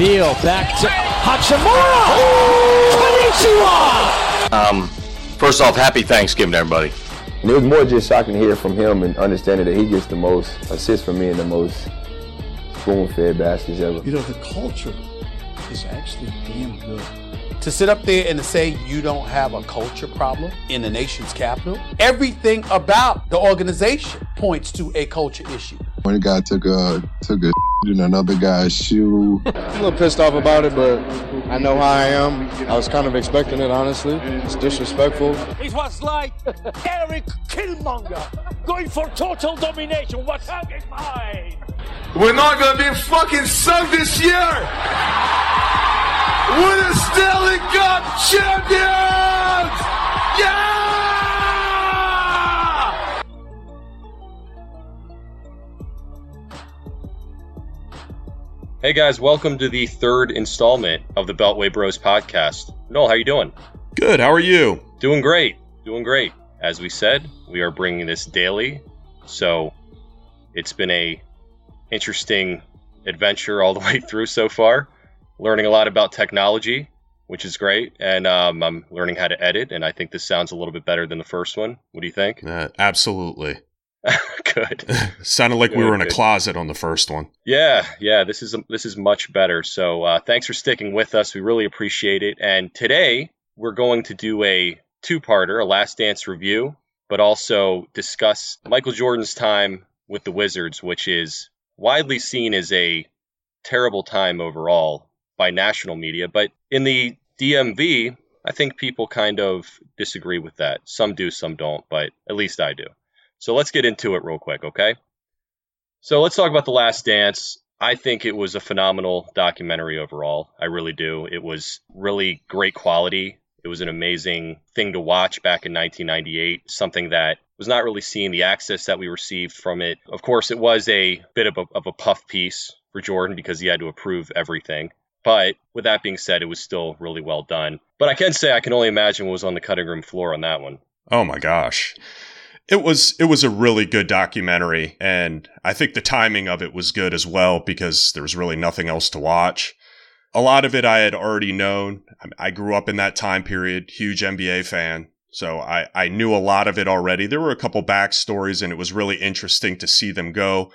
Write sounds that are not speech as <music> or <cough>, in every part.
Beal back to Hachimura. Konnichiwa. Um, first off, happy Thanksgiving, everybody. And it was more just shocking to hear from him and understanding that he gets the most assists from me and the most spoon-fed baskets ever. You know, the culture is actually damn good. To sit up there and to say you don't have a culture problem in the nation's capital, everything about the organization points to a culture issue. When a guy took a took a <laughs> in another guy's shoe. I'm a little pissed off about it, but I know how I am. I was kind of expecting it, honestly. It's disrespectful. It was like <laughs> Erik Killmonger going for total domination. What's hug is mine? We're not gonna be fucking sunk this year. We're the Stanley Cup champions! Yeah! Hey guys, welcome to the third installment of the Beltway Bros podcast. Noel, how are you doing? Good. How are you? Doing great. Doing great. As we said, we are bringing this daily, so it's been a interesting adventure all the <laughs> way through so far. Learning a lot about technology, which is great, and um, I'm learning how to edit. And I think this sounds a little bit better than the first one. What do you think? Uh, absolutely. <laughs> good. <laughs> Sounded like Good, we were in a good. closet on the first one. Yeah, yeah, this is this is much better. So uh, thanks for sticking with us. We really appreciate it. And today we're going to do a two-parter, a Last Dance review, but also discuss Michael Jordan's time with the Wizards, which is widely seen as a terrible time overall by national media. But in the DMV, I think people kind of disagree with that. Some do, some don't, but at least I do. So let's get into it real quick, okay? So let's talk about The Last Dance. I think it was a phenomenal documentary overall. I really do. It was really great quality. It was an amazing thing to watch back in 1998, something that was not really seeing the access that we received from it. Of course, it was a bit of a, of a puff piece for Jordan because he had to approve everything. But with that being said, it was still really well done. But I can say I can only imagine what was on the cutting room floor on that one. Oh my gosh. It was it was a really good documentary and I think the timing of it was good as well because there was really nothing else to watch. A lot of it I had already known. I- grew up in that time period, huge NBA fan. So I, I knew a lot of it already. There were a couple backstories and it was really interesting to see them go.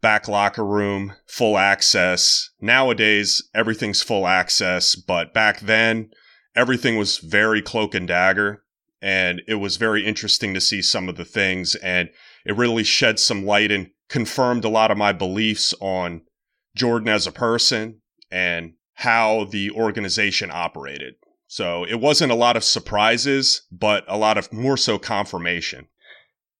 Back locker room, full access. Nowadays, everything's full access, but back then, everything was very cloak and dagger and it was very interesting to see some of the things and it really shed some light and confirmed a lot of my beliefs on Jordan as a person and how the organization operated. So it wasn't a lot of surprises, but a lot of more so confirmation.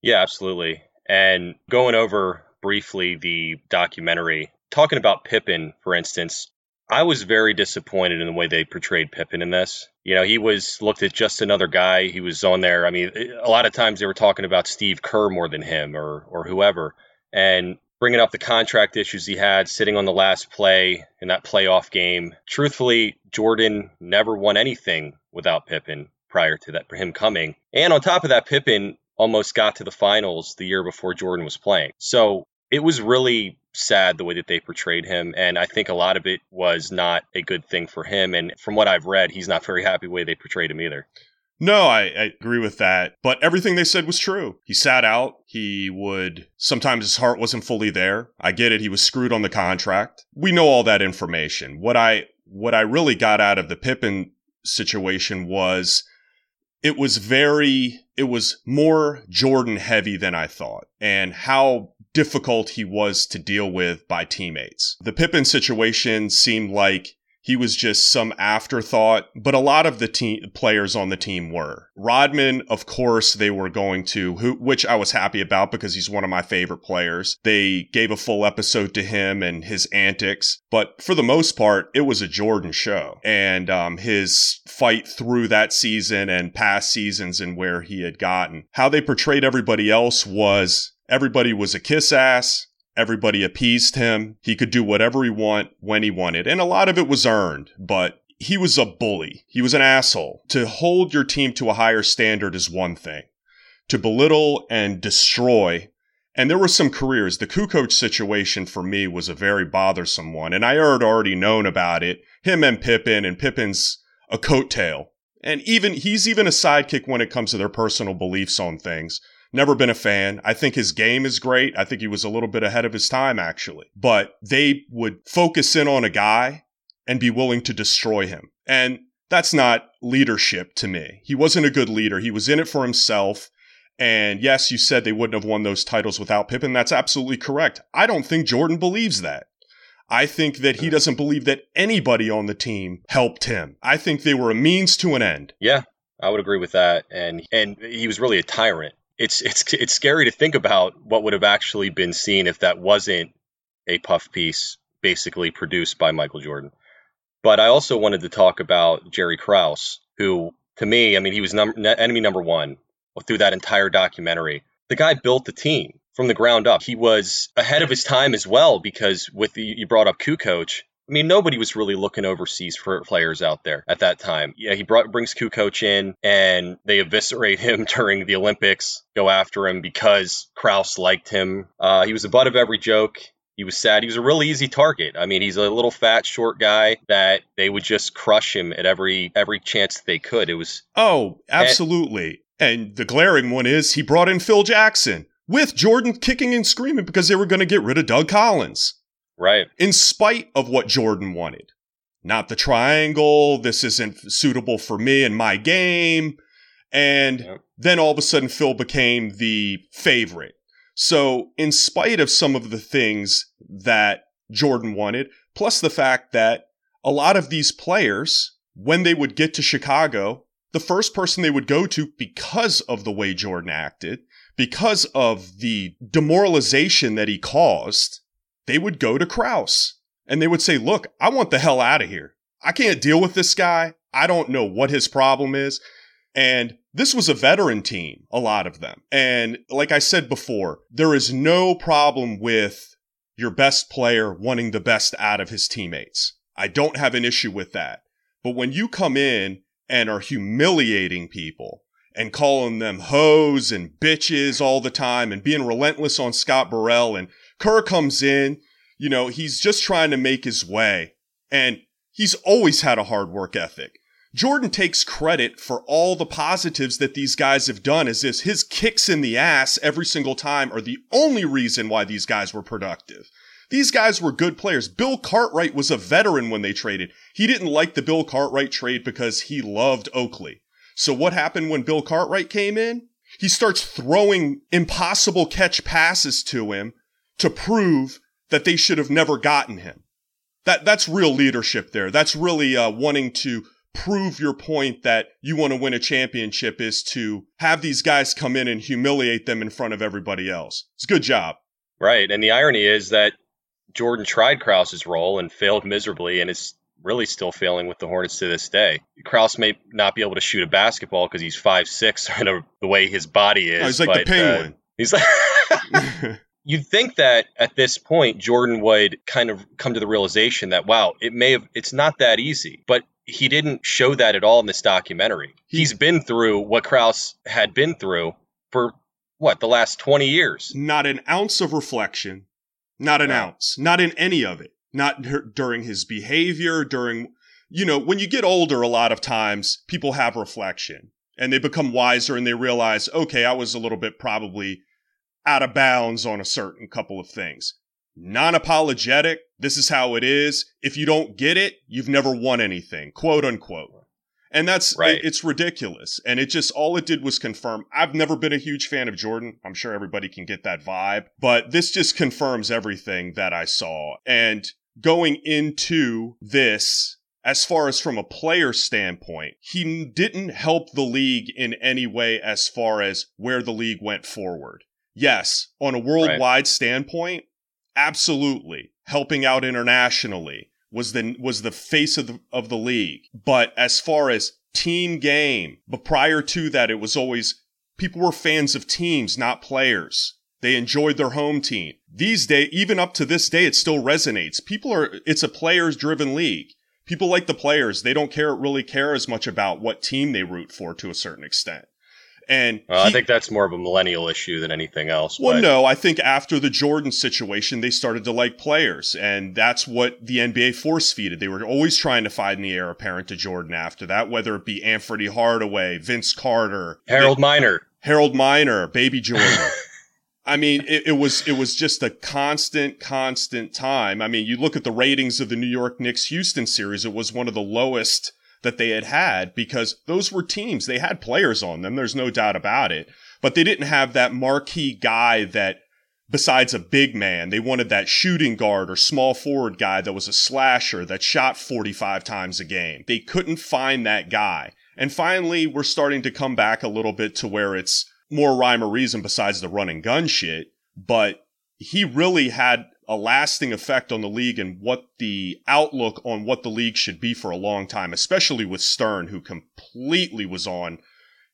Yeah, absolutely. And going over briefly the documentary, talking about Pippen, for instance, I was very disappointed in the way they portrayed Pippen in this. You know, he was looked at just another guy. He was on there. I mean, a lot of times they were talking about Steve Kerr more than him or or whoever, and bringing up the contract issues he had, sitting on the last play in that playoff game. Truthfully, Jordan never won anything without Pippen prior to that for him coming. And on top of that, Pippen almost got to the finals the year before Jordan was playing. So it was really sad the way that they portrayed him. And I think a lot of it was not a good thing for him. And from what I've read, he's not very happy the way they portrayed him either. No, I, I agree with that. But everything they said was true. He sat out. He would, sometimes his heart wasn't fully there. I get it. He was screwed on the contract. We know all that information. What I, what I really got out of the Pippen situation was it was very, it was more Jordan heavy than I thought and how difficult he was to deal with by teammates. The Pippen situation seemed like he was just some afterthought, but a lot of the team players on the team were. Rodman, of course, they were going to, who, which I was happy about because he's one of my favorite players. They gave a full episode to him and his antics, but for the most part, it was a Jordan show. And um, his fight through that season and past seasons and where he had gotten. How they portrayed everybody else was everybody was a kiss ass. Everybody appeased him. He could do whatever he want when he wanted. And a lot of it was earned, but he was a bully. He was an asshole. To hold your team to a higher standard is one thing. To belittle and destroy And there were some careers. The Kukoc situation for me was a very bothersome one. And I had already known about it. Him and Pippen, and Pippen's a coattail. And even, he's even a sidekick when it comes to their personal beliefs on things. Never been a fan. I think his game is great. I think he was a little bit ahead of his time, actually. But they would focus in on a guy and be willing to destroy him. And that's not leadership to me. He wasn't a good leader. He was in it for himself. And yes, you said they wouldn't have won those titles without Pippen. That's absolutely correct. I don't think Jordan believes that. I think that he doesn't believe that anybody on the team helped him. I think they were a means to an end. Yeah, I would agree with that. And and he was really a tyrant. It's it's it's scary to think about what would have actually been seen if that wasn't a puff piece basically produced by Michael Jordan. But I also wanted to talk about Jerry Krause, who to me, I mean, he was num- enemy number one through that entire documentary. The guy built the team from the ground up. He was ahead of his time as well because with the you brought up Kukoc. I mean, nobody was really looking overseas for players out there at that time. Yeah, he brought brings Kukoc in, and they eviscerate <laughs> him during the Olympics. Go after him because Krause liked him. Uh, he was the butt of every joke. He was sad. He was a really easy target. I mean, he's a little fat, short guy that they would just crush him at every every chance that they could. It was oh, absolutely. And, and the glaring one is he brought in Phil Jackson with Jordan kicking and screaming because they were going to get rid of Doug Collins. Right. In spite of what Jordan wanted. Not the triangle. This isn't suitable for me and my game. And yep. then all of a sudden, Phil became the favorite. So, in spite of some of the things that Jordan wanted, plus the fact that a lot of these players, when they would get to Chicago, the first person they would go to because of the way Jordan acted, because of the demoralization that he caused, they would go to Krause and they would say, Look, I want the hell out of here. I can't deal with this guy. I don't know what his problem is. And this was a veteran team, a lot of them. And like I said before, there is no problem with your best player wanting the best out of his teammates. I don't have an issue with that. But when you come in and are humiliating people and calling them hoes and bitches all the time and being relentless on Scott Burrell and Kerr comes in, you know, he's just trying to make his way and he's always had a hard work ethic. Jordan takes credit for all the positives that these guys have done as if his kicks in the ass every single time are the only reason why these guys were productive. These guys were good players. Bill Cartwright was a veteran when they traded. He didn't like the Bill Cartwright trade because he loved Oakley. So what happened when Bill Cartwright came in? He starts throwing impossible catch passes to him to prove that they should have never gotten him. That, that's real leadership there. That's really uh, wanting to prove your point that you want to win a championship is to have these guys come in and humiliate them in front of everybody else. It's a good job. Right. And the irony is that Jordan tried Krause's role and failed miserably and is really still failing with the Hornets to this day. Krause may not be able to shoot a basketball because he's five six <laughs> and the way his body is. Oh, he's like but, the penguin. Uh, he's like <laughs> <laughs> You'd think that at this point Jordan would kind of come to the realization that wow, it may have it's not that easy. But he didn't show that at all in this documentary. He, He's been through what Krause had been through for what, the last 20 years. Not an ounce of reflection. Not an ounce. Not in any of it. Not during his behavior, during, you know, when you get older, a lot of times people have reflection and they become wiser and they realize, okay, I was a little bit probably out of bounds on a certain couple of things non apologetic. This is how it is. If you don't get it, you've never won anything, quote unquote. And that's, right. It, it's ridiculous. And it just, all it did was confirm. I've never been a huge fan of Jordan. I'm sure everybody can get that vibe, but this just confirms everything that I saw. And going into this, as far as from a player standpoint, he didn't help the league in any way as far as where the league went forward. Yes, on a worldwide right. standpoint, absolutely helping out internationally was the was the face of the of the league. But as far as team game, but prior to that, it was always people were fans of teams, not players. They enjoyed their home team. These days, even up to this day, it still resonates. People are, it's a players driven league. People like the players. They don't care, really care as much about what team they root for to a certain extent. And Well, he- I think that's more of a millennial issue than anything else. well, but- no, I think after the Jordan situation, they started to like players, and that's what the NBA force feeded. They were always trying to find the heir apparent to Jordan after that, whether it be Anthony Hardaway, Vince Carter, Harold Miner. Harold Miner, Baby Jordan. <laughs> I mean, it, it was it was just a constant, constant time. I mean, you look at the ratings of the New York Knicks Houston series; it was one of the lowest that they had had because those were teams they had players on them. There's no doubt about it, but they didn't have that marquee guy that. Besides a big man, they wanted that shooting guard or small forward guy that was a slasher that shot 45 times a game. They couldn't find that guy. And finally, we're starting to come back a little bit to where it's more rhyme or reason besides the run and gun shit. But he really had a lasting effect on the league and what the outlook on what the league should be for a long time, especially with Stern, who completely was on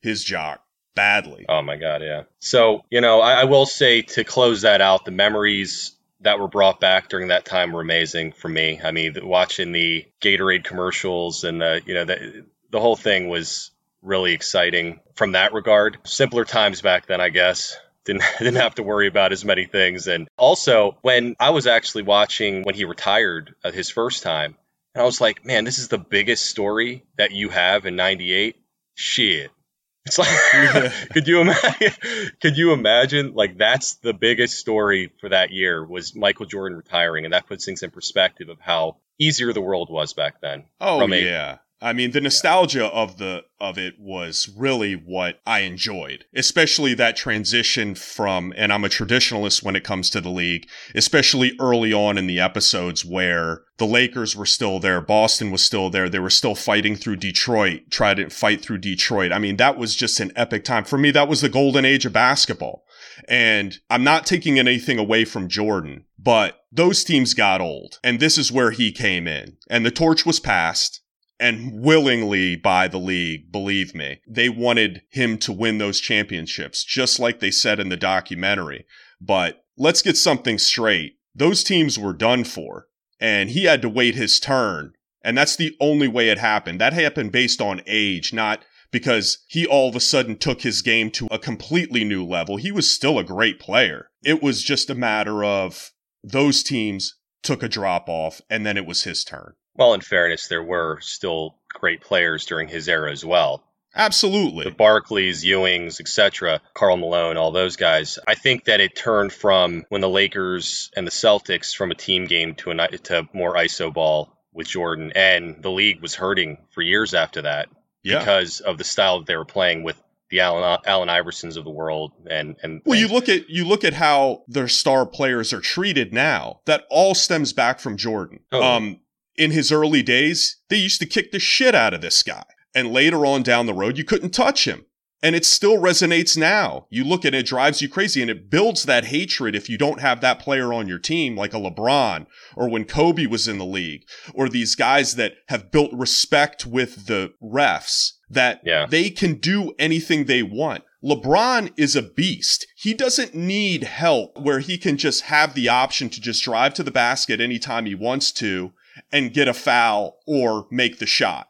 his jock badly. Oh my god, yeah. So you know, I, I will say to close that out, the memories that were brought back during that time were amazing for me. I mean, watching the Gatorade commercials and the you know the the whole thing was really exciting from that regard. Simpler times back then, I guess. Didn't <laughs> didn't have to worry about as many things. And also, when I was actually watching when he retired uh, his first time, and I was like, man, this is the biggest story that you have in '98. Shit. <laughs> It's like, <laughs> could you imagine? Could you imagine? Like, that's the biggest story for that year was Michael Jordan retiring, and that puts things in perspective of how easier the world was back then. Oh From a- yeah. I mean, the nostalgia of the of it was really what I enjoyed, especially that transition from. And I'm a traditionalist when it comes to the league, especially early on in the episodes where the Lakers were still there, Boston was still there, they were still fighting through Detroit, tried to fight through Detroit. I mean, that was just an epic time for me. That was the golden age of basketball. And I'm not taking anything away from Jordan, but those teams got old, and this is where he came in, and the torch was passed and willingly by the league, believe me. They wanted him to win those championships, just like they said in the documentary. But let's get something straight. Those teams were done for, and he had to wait his turn. And that's the only way it happened. That happened based on age, not because he all of a sudden took his game to a completely new level. He was still a great player. It was just a matter of those teams took a drop off, and then it was his turn. Well, in fairness, there were still great players during his era as well. Absolutely. The Barkleys, Ewings, etc., Karl Malone, all those guys. I think that it turned from when the Lakers and the Celtics from a team game to a to more iso ball with Jordan, and the league was hurting for years after that Yeah. because of the style that they were playing with the Allen Allen Iversons of the world, and and Well, you look at you look at how their star players are treated now. That all stems back from Jordan. Oh. Um, in his early days, they used to kick the shit out of this guy, and later on down the road, you couldn't touch him. And it still resonates now. You look at it, it drives you crazy, and it builds that hatred if you don't have that player on your team, like a LeBron, or when Kobe was in the league, or these guys that have built respect with the refs, that Yeah. they can do anything they want. LeBron is a beast. He doesn't need help where he can just have the option to just drive to the basket anytime he wants to and get a foul or make the shot.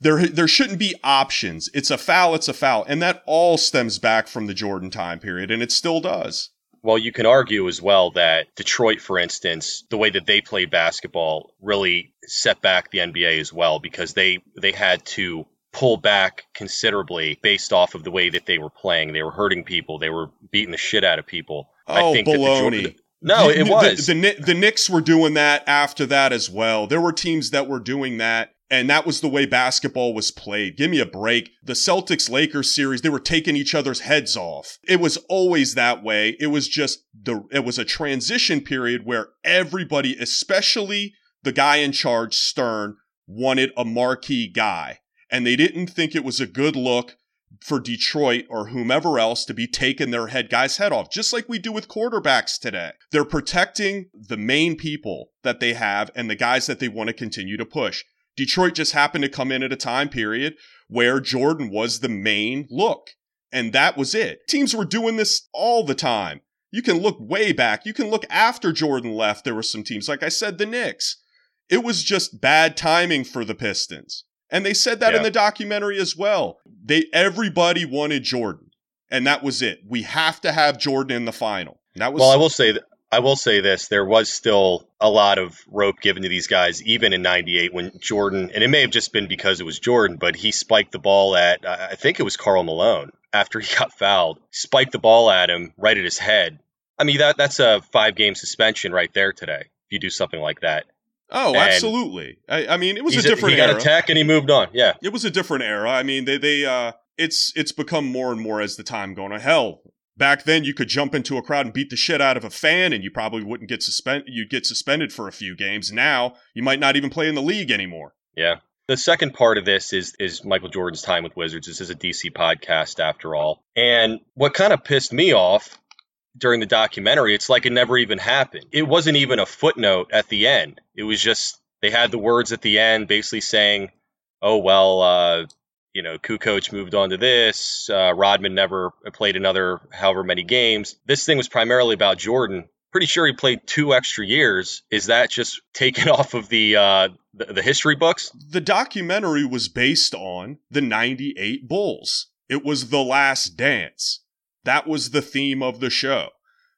There, there shouldn't be options. It's a foul, it's a foul. And that all stems back from the Jordan time period, and it still does. Well, you can argue as well that Detroit, for instance, the way that they played basketball really set back the NBA as well because they they had to pull back considerably based off of the way that they were playing. They were hurting people. They were beating the shit out of people. Oh, that the baloney. Jordan- no, it was. The, the, the Knicks were doing that after that as well. There were teams that were doing that. And that was the way basketball was played. Give me a break. The Celtics Lakers series, they were taking each other's heads off. It was always that way. It was just the, it was a transition period where everybody, especially the guy in charge, Stern, wanted a marquee guy. And they didn't think it was a good look for Detroit or whomever else to be taking their head guy's head off, just like we do with quarterbacks today. They're protecting the main people that they have and the guys that they want to continue to push. Detroit just happened to come in at a time period where Jordan was the main look. And that was it. Teams were doing this all the time. You can look way back. You can look after Jordan left. There were some teams, like I said, the Knicks. It was just bad timing for the Pistons. And they said that in the documentary as well. They everybody wanted Jordan. and that was it. We have to have Jordan in the final. That was well, I will say that I will say this: there was still a lot of rope given to these guys, even in '98 when Jordan, and it may have just been because it was Jordan, but he spiked the ball at I think it was Karl Malone after he <laughs> got fouled, spiked the ball at him right at his head. I mean that that's a five game suspension right there today. If you do something like that. Oh, And absolutely. I, I mean, it was a different he got era. a tech and he moved on. Yeah. it was a different era. I mean, they they uh it's it's become more and more as the time going on. Hell, back then you could jump into a crowd and beat the shit out of a fan and you probably wouldn't get suspended you'd get suspended for a few games. Now, you might not even play in the league anymore. Yeah. The second part of this is is Michael Jordan's time with Wizards. This is a DC podcast after all. And what kind of pissed me off during the documentary, it's like it never even happened. It wasn't even a footnote at the end. It was just they had the words at the end basically saying, "Oh well, uh, you know, Kukoc moved on to this. Uh, Rodman never played another however many games. This thing was primarily about Jordan. Pretty sure he played two extra years. Is that just taken <laughs> off of the uh, the, the history books? The documentary was based on the 98 Bulls. It was The Last Dance. That was the theme of the show.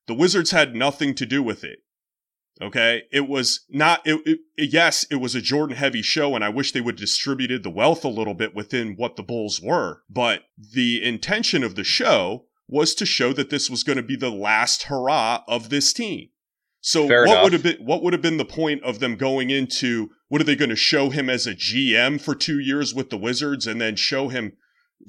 The Wizards had nothing to do with it. Okay? It was not, it, it, yes, it was a Jordan heavy show, and I wish they would have distributed the wealth a little bit within what the Bulls were. But the intention of the show was to show that this was going to be the last hurrah of this team. So Fair what enough. would have been what would have been the point of them going into what are they going to show him as a GM for 2 years with the Wizards and then show him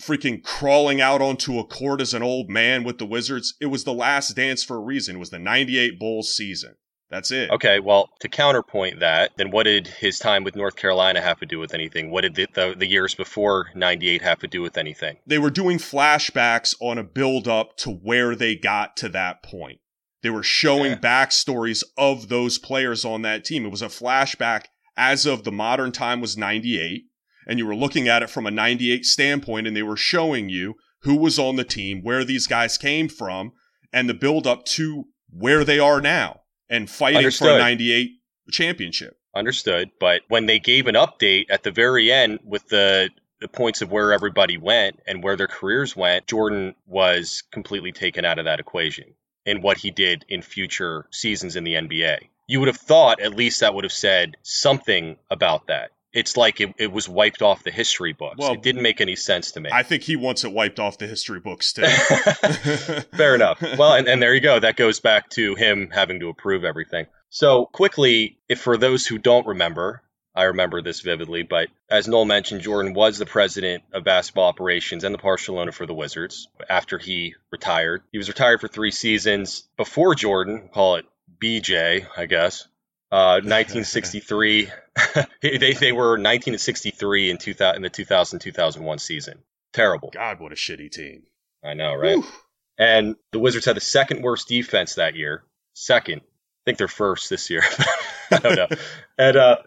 freaking crawling out onto a court as an old man with the Wizards? It was the last dance for a reason. It was the 98 Bulls season. That's it. Okay, well, to counterpoint that, then what did his time with North Carolina have to do with anything? What did the, the, the years before 98 have to do with anything? They were doing flashbacks on a build up to where they got to that point. They were showing backstories of those players on that team. It was a flashback as of the modern time was 98 and you were looking at it from a 98 standpoint and they were showing you who was on the team, where these guys came from and the build up to where they are now and fighting for a 98 championship. Understood. But when they gave an update at the very end with the the points of where everybody went and where their careers went, Jordan was completely taken out of that equation in what he did in future seasons in the NBA. You would have thought at least that would have said something about that. It's like it, it was wiped off the history books. Well, it didn't make any sense to me. I think he wants it wiped off the history books too. <laughs> Fair enough. Well, and, and there you go. That goes back to him having to approve everything. So, quickly, if for those who don't remember, I remember this vividly, but as Noel mentioned, Jordan was the president of basketball operations and the partial owner for the Wizards after he retired. He was retired for three seasons before Jordan, call it BJ, I guess. Uh, <laughs> 1963, <laughs> they, they were 1963 in, 2000, in the 2000 2001 season. Terrible. God, what a shitty team. I know, right? And the Wizards had the second worst defense that year. Second. I think they're first this year. <laughs> I don't know. And uh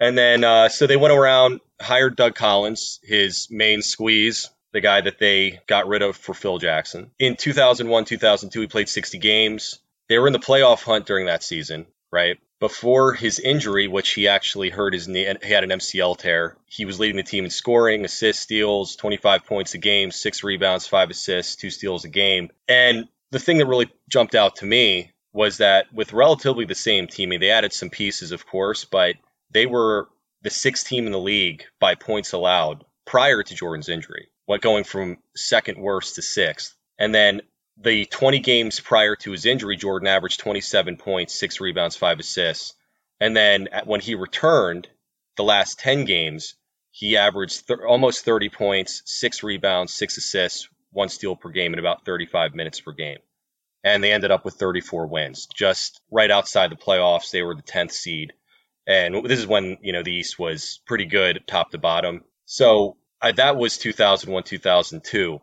and then uh so they went around, hired Doug Collins, his main squeeze, the guy that they got rid of for Phil Jackson. In 2001, 2002, he played 60 games. They were in the playoff hunt during that season, right? Before his injury, which he actually hurt his knee, he had an MCL tear. He was leading the team in scoring, assists, steals, 25 points a game, six rebounds, five assists, two steals a game. And the thing that really jumped out to me was that with relatively the same teaming, they added some pieces, of course, but they were the sixth team in the league by points allowed prior to Jordan's injury, what going from second worst to sixth. And then the 20 games prior to his injury, Jordan averaged 27 points, six rebounds, five assists. And then when he returned, the last 10 games, he averaged th- almost 30 points, six rebounds, six assists, one steal per game, in about 35 minutes per game. And they ended up with 34 wins, just right outside the playoffs. They were the 10th seed. And this is when, you know, the East was pretty good top to bottom. So that was 2001, 2002.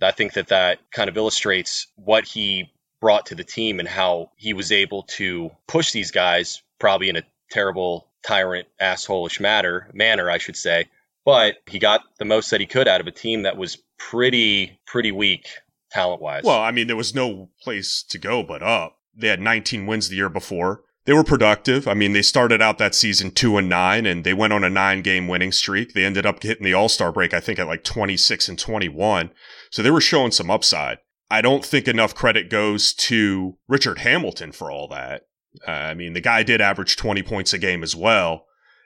I think that that kind of illustrates what he brought to the team and how he was able to push these guys, probably in a terrible, tyrant, assholish manner, manner, I should say. But he got the most that he could out of a team that was pretty, pretty weak talent wise. Well, I mean, there was no place to go but up. They had 19 wins the year before. They were productive. I mean, they started out that season two and nine, and they went on a nine game winning streak. They ended up hitting the All Star break, I think, at like 26 and 21. So they were showing some upside. I don't think enough credit goes to Richard Hamilton for all that. Uh, I mean, the guy did average 20 points a game as well.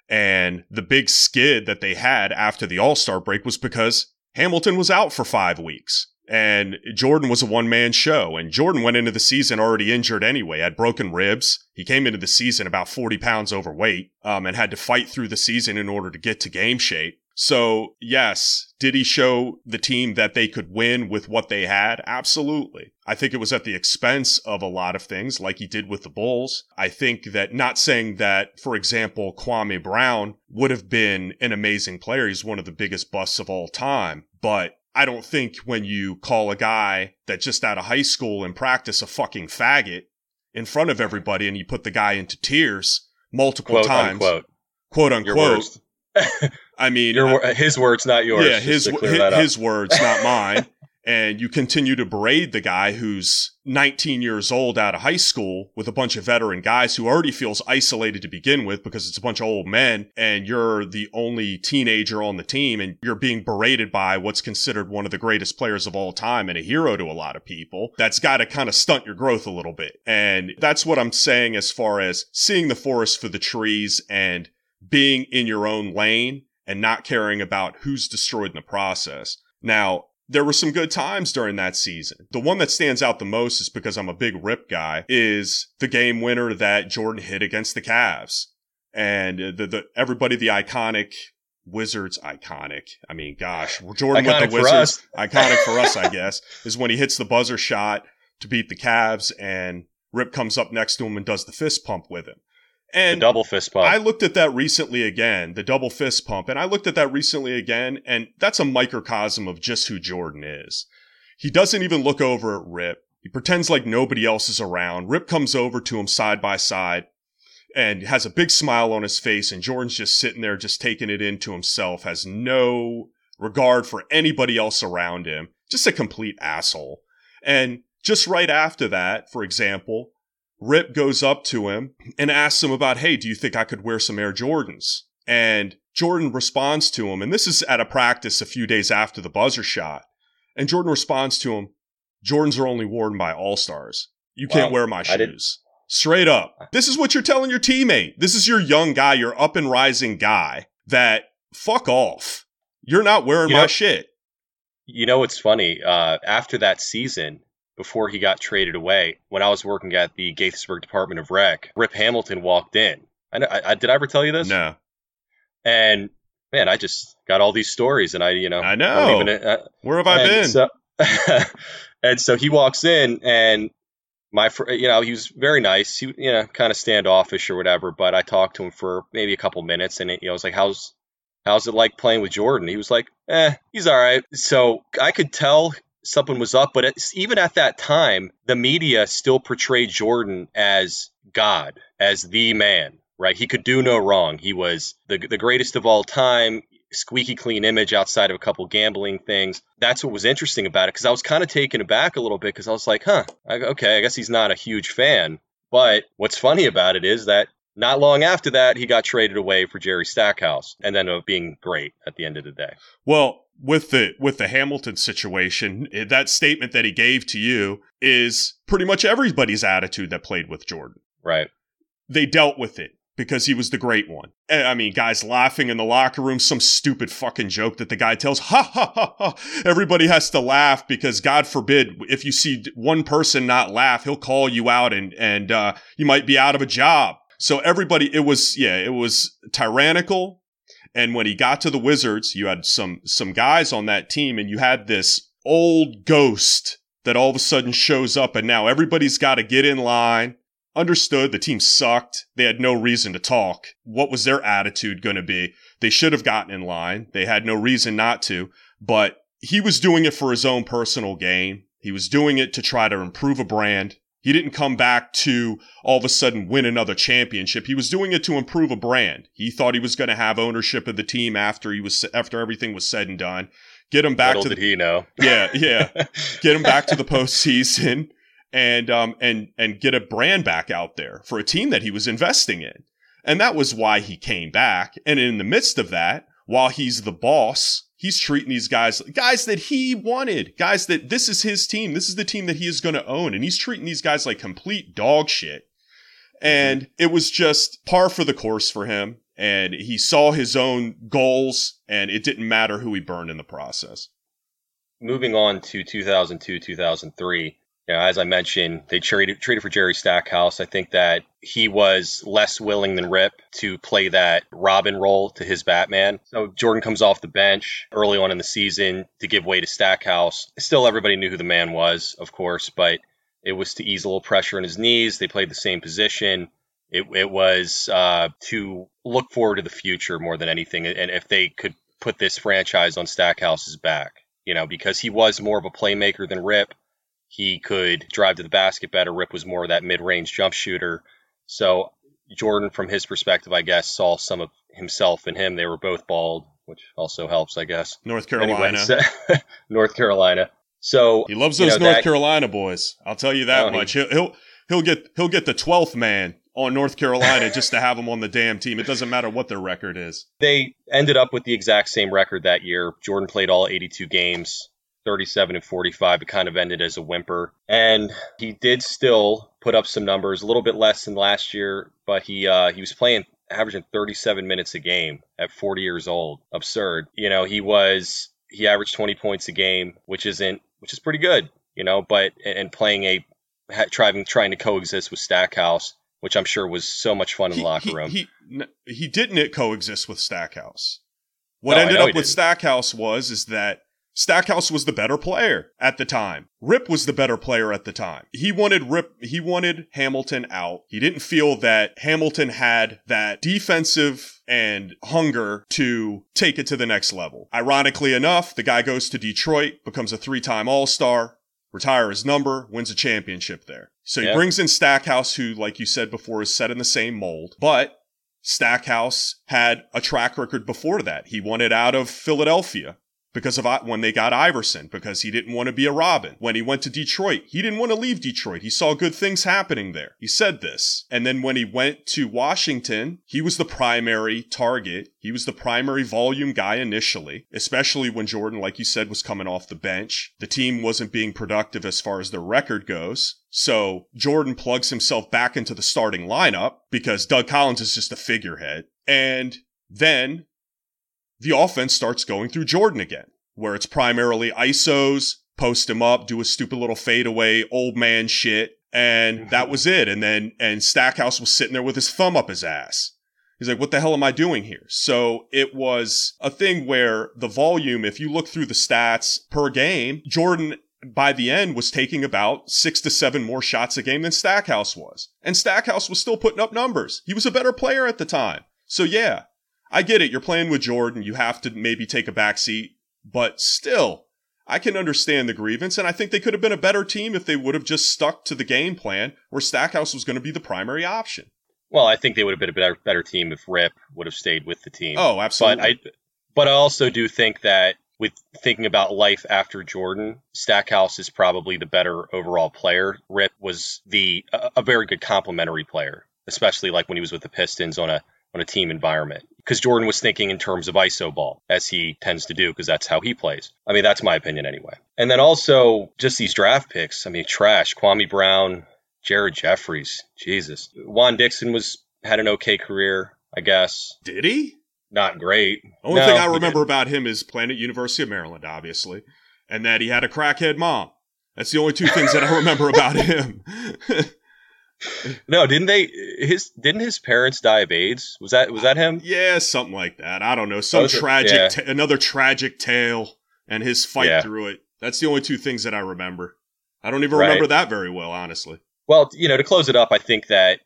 And the big skid that they had after the All Star break was because Hamilton was out for five weeks and Jordan was a one man show. And Jordan went into the season already injured anyway, had broken ribs. He came into the season about 40 pounds overweight um, and had to fight through the season in order to get to game shape. So, yes, did he show the team that they could win with what they had? Absolutely. I think it was at the expense of a lot of things, like he did with the Bulls. I think that not saying that, for example, Kwame Brown would have been an amazing player. He's one of the biggest busts of all time, but I don't think when you call a guy that just out of high school and practice a fucking faggot in front of everybody and you put the guy into tears multiple quote, times, unquote. quote unquote. I mean, Your, his words, not yours. Yeah, his his, his words, not mine <laughs> and you continue to berate the guy who's 19 years old out of high school with a bunch of veteran guys who already feels isolated to begin with because it's a bunch of old men and you're the only teenager on the team and you're being berated by what's considered one of the greatest players of all time and a hero to a lot of people. That's got to kind of stunt your growth a little bit. And that's what I'm saying as far as seeing the forest for the trees and being in your own lane and not caring about who's destroyed in the process. Now, there were some good times during that season. The one that stands out the most is because I'm a big rip guy is the game winner that Jordan hit against the Cavs. And the, the everybody, the iconic Wizards iconic. I mean, gosh, Jordan iconic with the Wizards, iconic for us, I <laughs> guess, is when he hits the buzzer shot to beat the Cavs and Rip comes up next to him and does the fist pump with him. And the double fist pump. I looked at that recently again, the double fist pump, and I looked at that recently again, and that's a microcosm of just who Jordan is. He doesn't even look over at Rip. He pretends like nobody else is around. Rip comes over to him side by side and has a big smile on his face, and Jordan's just sitting there, just taking it into himself, has no regard for anybody else around him. Just a complete asshole. And just right after that, for example, Rip goes up to him and asks him about, hey, do you think I could wear some Air Jordans? And Jordan responds to him, and this is at a practice a few days after the buzzer shot. And Jordan responds to him, Jordans are only worn by all stars. You can't wear my shoes. Straight up. This is what you're telling your teammate. This is your young guy, your up and rising guy that fuck off. You're not wearing you my shit. You know what's funny? Uh, after that season, before he got traded away, when I was working at the Gaithersburg Department of Rec, Rip Hamilton walked in. I, I, I did I ever tell you this? No. And man, I just got all these stories, and I, you know, I know. Even, uh, Where have I been? So, <laughs> and so he walks in, and my, you know, he was very nice. He, you know, kind of standoffish or whatever. But I talked to him for maybe a couple minutes, and it, you know, I was like, "How's, how's it like playing with Jordan?" He was like, "Eh, he's all right." So I could tell something was up. But even at that time, the media still portrayed Jordan as God, as the man, right? He could do no wrong. He was the, the greatest of all time, squeaky clean image outside of a couple gambling things. That's what was interesting about it because I was kind of taken aback a little bit because I was like, huh, okay, I guess he's not a huge fan. But what's funny about it is that not long after that, he got traded away for Jerry Stackhouse and up being great at the end of the day. Well, with the with the Hamilton situation, eh, that statement that he gave to you is pretty much everybody's attitude that played with Jordan. Right. They dealt with it because he was the great one. Eh, I mean, guys laughing in the locker room, some stupid fucking joke that the guy tells, <laughs> ha ha ha ha. Everybody has to laugh because God forbid if you see one person not laugh, he'll call you out and and uh, you might be out of a job. So everybody, it was yeah, it was tyrannical and when he got to the Wizards, you had some some guys on that team, and you had this old ghost that all of a sudden shows up, and now everybody's got to get in line. Understood, the team sucked. They had no reason to talk. What was their attitude going to be? They should have gotten in line. They had no reason not to, but he was doing it for his own personal gain. He was doing it to try to improve a brand. He didn't come back to all of a sudden win another championship. He was doing it to improve a brand. He thought he was going to have ownership of the team after he was after everything was said and done. Get him back Little to the he know. <laughs> Yeah, yeah. <laughs> Get him back to the postseason and um and and get a brand back out there for a team that he was investing in. And that was why he came back. And in the midst of that, while he's the boss, he's treating these guys guys that he wanted, guys that this is his team. This is the team that he is going to own and he's treating these guys like complete dog shit. And it was just par for the course for him and he saw his own goals and it didn't matter who he burned in the process. Moving on to 2002, 2003, you know, as I mentioned, they traded traded for Jerry Stackhouse. I think that he was less willing than Rip to play that Robin role to his Batman. So Jordan comes off the bench early on in the season to give way to Stackhouse. Still, everybody knew who the man was, of course, but it was to ease a little pressure in his knees. They played the same position. It, it was uh, to look forward to the future more than anything, and if they could put this franchise on Stackhouse's back, you know, because he was more of a playmaker than Rip he could drive to the basket better. Rip was more of that mid range jump shooter. So Jordan, from his perspective, I guess, saw some of himself in him. They were both bald, which also helps, I guess. North Carolina. Anyway, <laughs> so, North Carolina. So he loves those you know, North that, Carolina boys. I'll tell you that oh, much. He, he'll he'll get he'll get the twelfth man on North Carolina <laughs> just to have them on the damn team. It doesn't matter what their record is. They ended up with the exact same record that year. Jordan played all 82 games. 37 and 45. It kind of ended as a whimper. And he did still put up some numbers, a little bit less than last year, but he uh, he was playing averaging 37 minutes a game at 40 years old. Absurd. You know, he was he averaged 20 points a game, which isn't which is pretty good, you know, but and playing a trying trying to coexist with Stackhouse, which I'm sure was so much fun in the locker room. He, he, he didn't coexist with Stackhouse. What no, ended up with didn't. Stackhouse was is that Stackhouse was the better player at the time. Rip was the better player at the time. He wanted Rip, he wanted Hamilton out. He didn't feel that Hamilton had that defensive and hunger to take it to the next level. Ironically enough, the guy goes to Detroit, becomes a three time All Star, retire his number, wins a championship there. So he brings in Stackhouse, who, like you said before, is set in the same mold. But Stackhouse had a track record before that. He won it out of Philadelphia because of when they got Iverson, because he didn't want to be a Robin. When he went to Detroit, he didn't want to leave Detroit. He saw good things happening there. He said this. And then when he went to Washington, he was the primary target. He was the primary volume guy initially, especially when Jordan, like you said, was coming off the bench. The team wasn't being productive as far as their record goes. So Jordan plugs himself back into the starting lineup because Doug Collins is just a figurehead. And then the offense starts going through Jordan again, where it's primarily ISOs, post him up, do a stupid little fadeaway, old man shit. And mm-hmm. that was it. And then, and Stackhouse was sitting there with his thumb up his ass. He's like, what the hell am I doing here? So it was a thing where the volume, if you look through the stats per game, Jordan by the end was taking about six to seven more shots a game than Stackhouse was. And Stackhouse was still putting up numbers. He was a better player at the time. So yeah, I get it. You're playing with Jordan. You have to maybe take a backseat, but still, I can understand the grievance. And I think they could have been a better team if they would have just stuck to the game plan where Stackhouse was going to be the primary option. Well, I think they would have been a better, better team if Rip would have stayed with the team. Oh, absolutely. But I, but I also do think that with thinking about life after Jordan, Stackhouse is probably the better overall player. Rip was the a, a very good complementary player, especially like when he was with the Pistons on a on a team environment because Jordan was thinking in terms of ISO ball, as he tends to do, because that's how he plays. I mean, that's my opinion anyway. And then also just these draft picks. I mean, trash. Kwame Brown, Jared Jeffries. Jesus. Juan Dixon was had an okay career, I guess. Did he? Not great. Only no, thing I remember about him is playing at University of Maryland, obviously, and that he had a crackhead mom. That's the only two things that I remember about him. <laughs> no, didn't they? His didn't his parents die of AIDS? Was that was that him? Yeah, something like that. I don't know. Some tragic, yeah. t- another tragic tale, and his fight yeah. through it. That's the only two things that I remember. I don't even right. remember that very well, honestly. Well, you know, to close it up, I think that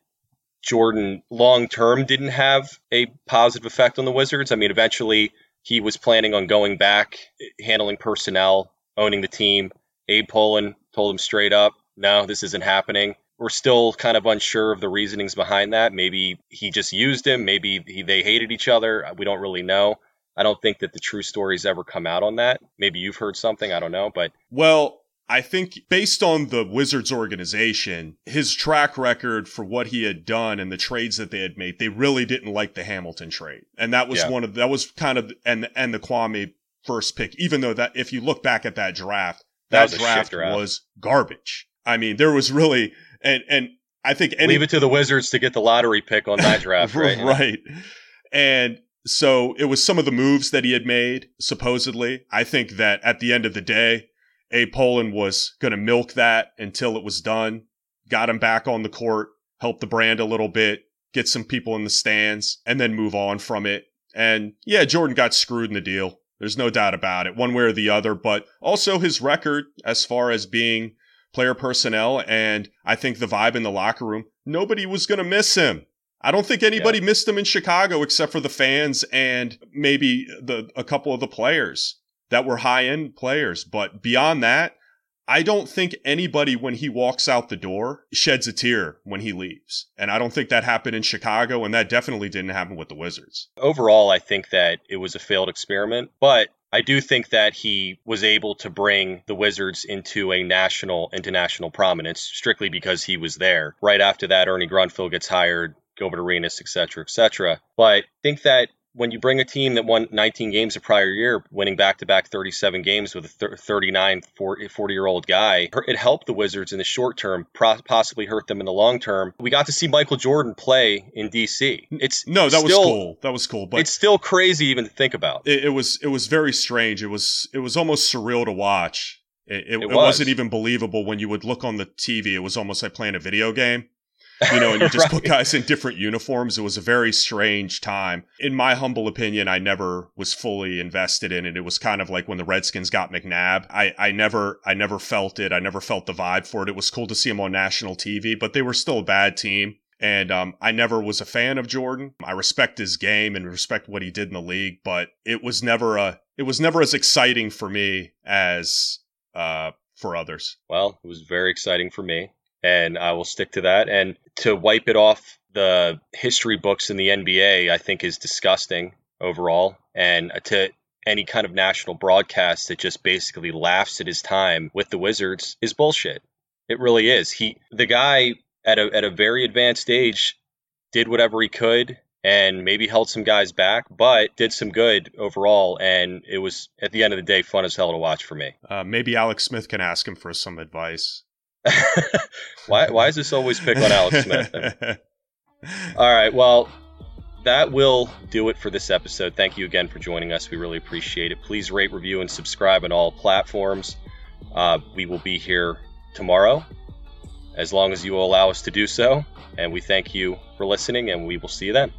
Jordan long term didn't have a positive effect on the Wizards. I mean, eventually he was planning on going back, handling personnel, owning the team. Abe Pollin told him straight up, "No, this isn't happening." We're still kind of unsure of the reasonings behind that. Maybe he just used him. Maybe he, they hated each other. We don't really know. I don't think that the true stories ever come out on that. Maybe you've heard something. I don't know. But well, I think based on the Wizards organization, his track record for what he had done and the trades that they had made, they really didn't like the Hamilton trade. And that was Yeah. one of that was kind of and and the Kwame first pick, even though that if you look back at that draft, That that, was draft, draft. was garbage. I mean, there was really and and I think any Leave it to the Wizards to get the lottery pick on that <laughs> draft, right? right. And so it was some of the moves that he had made, supposedly. I think that at the end of the day, A. Pollin was going to milk that until it was done, got him back on the court, help the brand a little bit, get some people in the stands, and then move on from it. And yeah, Jordan got screwed in the deal. There's no doubt about it, one way or the other, but also his record as far as being player personnel and I think the vibe in the locker room, nobody was going to miss him. I don't think anybody missed him in Chicago except for the fans and maybe the a couple of the players that were high end players. But beyond that, I don't think anybody when he walks out the door sheds a tear when he leaves. And I don't think that happened in Chicago and that definitely didn't happen with the Wizards. Overall, I think that it was a failed experiment, but I do think that he was able to bring the Wizards into a national, international prominence strictly because he was there. Right after that, Ernie Grunfeld gets hired, Gilbert Arenas, et cetera, et cetera. But I think that when you bring a team that won 19 games the prior year, winning back to back 37 games with a 39, 40 year old guy, it helped the Wizards in the short term, possibly hurt them in the long term. We got to see Michael Jordan play in DC. It's No, that was cool. That was cool. But it's still crazy even to think about. it, it was it was very strange. It was it was almost surreal to watch. It, it, It it was. wasn't even believable when you would look on the TV. It was almost like playing a video game. You know, and you <laughs> just put guys in different uniforms. It was a very strange time. In my humble opinion, I never was fully invested in it. It was kind of like when the Redskins got McNabb. I, I never I never felt it. I never felt the vibe for it. It was cool to see him on national TV, but they were still a bad team. And um, I never was a fan of Jordan. I respect his game and respect what he did in the league, but it was never a it was never as exciting for me as uh, for others. Well, it was very exciting for me, and I will stick to that. And to wipe it off the history books in the NBA, I think is disgusting overall. And to any kind of national broadcast that just basically laughs at his time with the Wizards is bullshit. It really is. He, the guy at a at a very advanced age, did whatever he could and maybe held some guys back, but did some good overall. And it was at the end of the day fun as hell to watch for me. Uh, maybe Alex Smith can ask him for some advice. <laughs> Why why is this always pick on Alex Smith? <laughs> All right, well, that will do it for this episode. Thank you again for joining us. We really appreciate it. Please rate, review, and subscribe on all platforms. Uh, we will be here tomorrow, as long as you will allow us to do so. And we thank you for listening, and we will see you then.